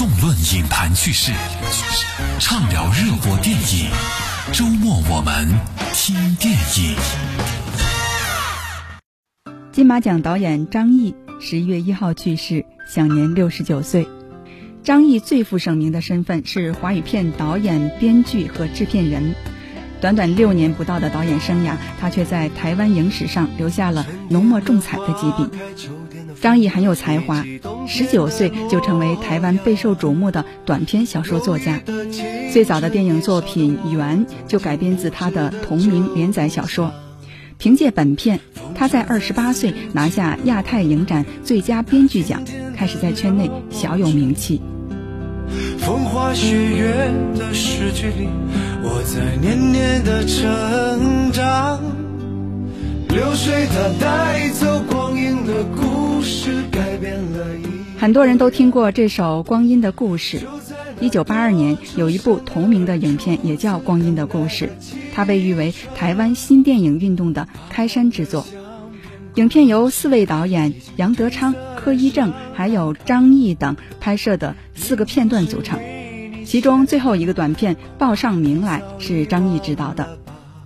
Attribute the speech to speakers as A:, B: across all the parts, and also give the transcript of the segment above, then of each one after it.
A: 纵论影坛趣事，畅聊热播电影。周末我们听电影。
B: 金马奖导演张译十一月一号去世，享年六十九岁。张译最负盛名的身份是华语片导演、编剧和制片人。短短六年不到的导演生涯，他却在台湾影史上留下了浓墨重彩的几笔。张译很有才华，十九岁就成为台湾备受瞩目的短篇小说作家。最早的电影作品《缘》就改编自他的同名连载小说。凭借本片，他在二十八岁拿下亚太影展最佳编剧奖，开始在圈内小有名气。风花雪月的诗句里，我在年年的成长。流水它带走光阴的故事，改变了一。很多人都听过这首《光阴的故事》。一九八二年，有一部同名的影片，也叫《光阴的故事》，它被誉为台湾新电影运动的开山之作。影片由四位导演杨德昌、柯一正还有张译等拍摄的四个片段组成，其中最后一个短片《报上名来》是张译执导的。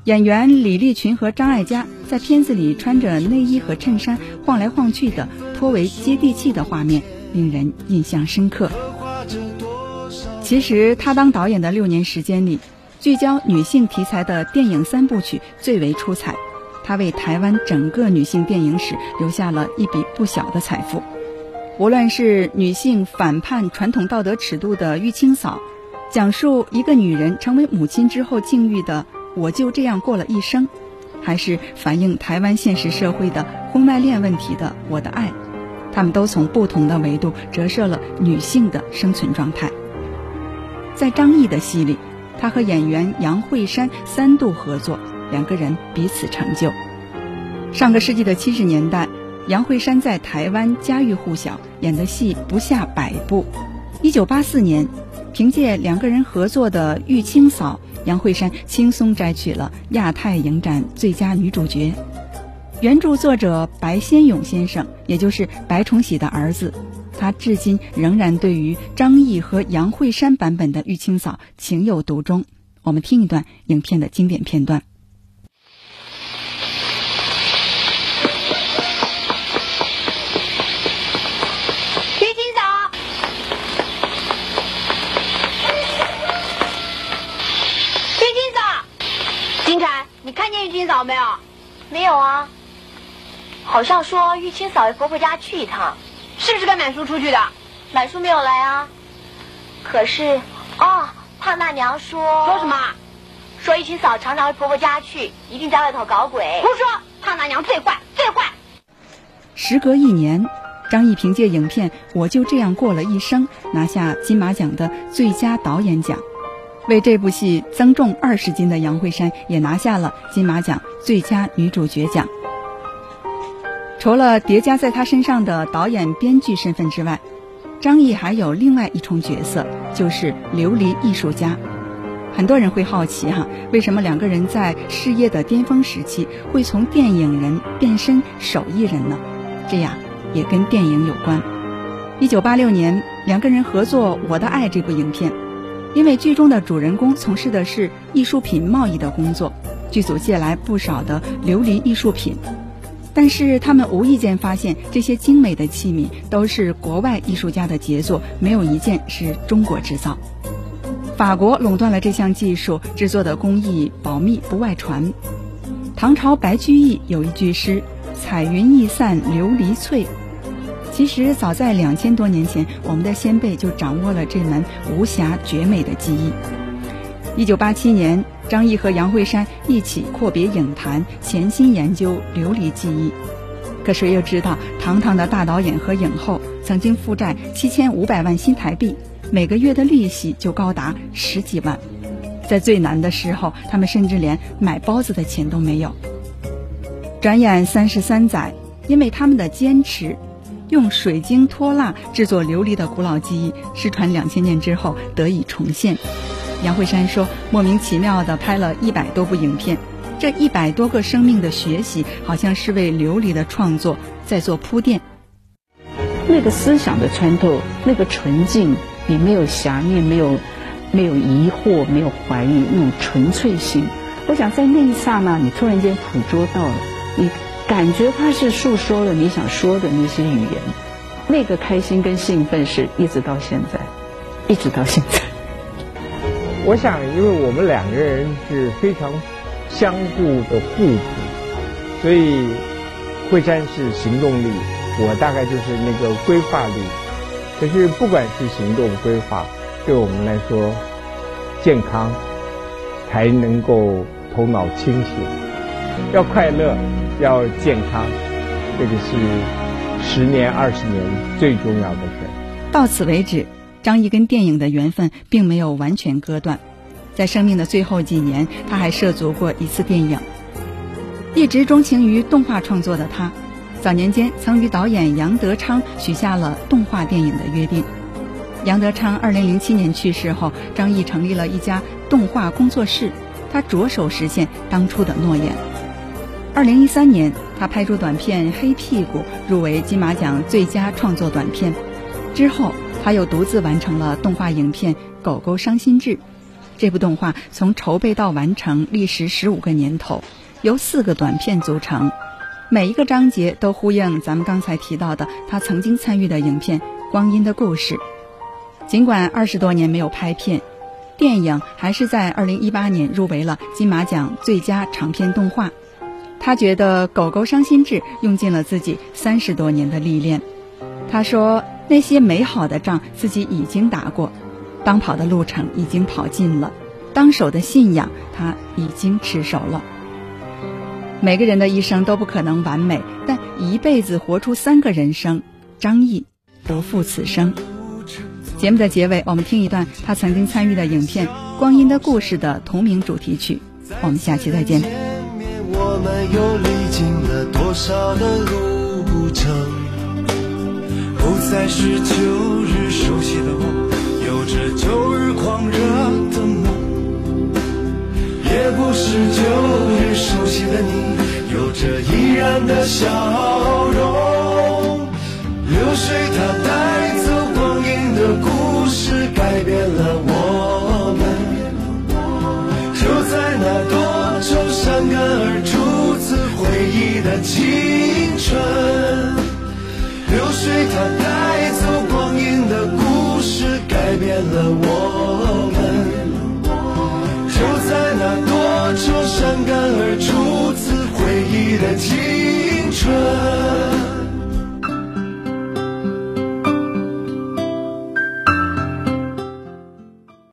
B: 演员李立群和张艾嘉在片子里穿着内衣和衬衫晃来晃去的，颇为接地气的画面令人印象深刻。其实他当导演的六年时间里，聚焦女性题材的电影三部曲最为出彩。她为台湾整个女性电影史留下了一笔不小的财富。无论是女性反叛传统道德尺度的《玉清嫂》，讲述一个女人成为母亲之后境遇的《我就这样过了一生》，还是反映台湾现实社会的婚外恋问题的《我的爱》，他们都从不同的维度折射了女性的生存状态。在张译的戏里，他和演员杨慧珊三度合作。两个人彼此成就。上个世纪的七十年代，杨慧珊在台湾家喻户晓，演的戏不下百部。一九八四年，凭借两个人合作的《玉清嫂》，杨慧珊轻松摘取了亚太影展最佳女主角。原著作者白先勇先生，也就是白崇禧的儿子，他至今仍然对于张译和杨慧珊版本的《玉清嫂》情有独钟。我们听一段影片的经典片段。
C: 嫂没有，
D: 没有啊。好像说玉清嫂回婆婆家去一趟，
C: 是不是跟满叔出去的？
D: 满叔没有来啊。可是，哦，胖大娘说
C: 说什么？
D: 说玉清嫂常常回婆婆家去，一定在外头搞鬼。
C: 胡说！胖大娘最坏，最坏。
B: 时隔一年，张译凭借影片《我就这样过了一生》拿下金马奖的最佳导演奖。为这部戏增重二十斤的杨慧珊也拿下了金马奖最佳女主角奖。除了叠加在她身上的导演、编剧身份之外，张译还有另外一重角色，就是琉璃艺术家。很多人会好奇哈，为什么两个人在事业的巅峰时期会从电影人变身手艺人呢？这样也跟电影有关。一九八六年，两个人合作《我的爱》这部影片。因为剧中的主人公从事的是艺术品贸易的工作，剧组借来不少的琉璃艺术品，但是他们无意间发现这些精美的器皿都是国外艺术家的杰作，没有一件是中国制造。法国垄断了这项技术，制作的工艺保密不外传。唐朝白居易有一句诗：“彩云易散琉璃脆。”其实早在两千多年前，我们的先辈就掌握了这门无瑕绝美的技艺。一九八七年，张毅和杨慧珊一起阔别影坛，潜心研究琉璃技艺。可谁又知道，堂堂的大导演和影后曾经负债七千五百万新台币，每个月的利息就高达十几万。在最难的时候，他们甚至连买包子的钱都没有。转眼三十三载，因为他们的坚持。用水晶脱蜡制作琉璃的古老技艺，失传两千年之后得以重现。杨慧珊说：“莫名其妙地拍了一百多部影片，这一百多个生命的学习，好像是为琉璃的创作在做铺垫。
E: 那个思想的穿透，那个纯净，你没有遐念，没有没有疑惑，没有怀疑，那种纯粹性。我想在那一刹那，你突然间捕捉到了，你感觉他是诉说了你想说的那些语言，那个开心跟兴奋是一直到现在，一直到现在。
F: 我想，因为我们两个人是非常相互的互补，所以惠山是行动力，我大概就是那个规划力。可是不管是行动规划，对我们来说，健康才能够头脑清醒。要快乐，要健康，这个是十年、二十年最重要的事。
B: 到此为止。张译跟电影的缘分并没有完全割断，在生命的最后几年，他还涉足过一次电影。一直钟情于动画创作的他，早年间曾与导演杨德昌许下了动画电影的约定。杨德昌2007年去世后，张译成立了一家动画工作室，他着手实现当初的诺言。2013年，他拍出短片《黑屁股》，入围金马奖最佳创作短片。之后。他又独自完成了动画影片《狗狗伤心志》，这部动画从筹备到完成历时十五个年头，由四个短片组成，每一个章节都呼应咱们刚才提到的他曾经参与的影片《光阴的故事》。尽管二十多年没有拍片，电影还是在二零一八年入围了金马奖最佳长片动画。他觉得《狗狗伤心志》用尽了自己三十多年的历练。他说。那些美好的仗自己已经打过，当跑的路程已经跑尽了，当守的信仰他已经持守了。每个人的一生都不可能完美，但一辈子活出三个人生，张译不负此生。节目的结尾，我们听一段他曾经参与的影片《光阴的故事》的同名主题曲。我们下期再见。我们又历经了多少的路程？不再是旧日熟悉的我，有着旧日狂热的梦；也不是旧日熟悉的你，有着依然的笑容。流水它带你的青春。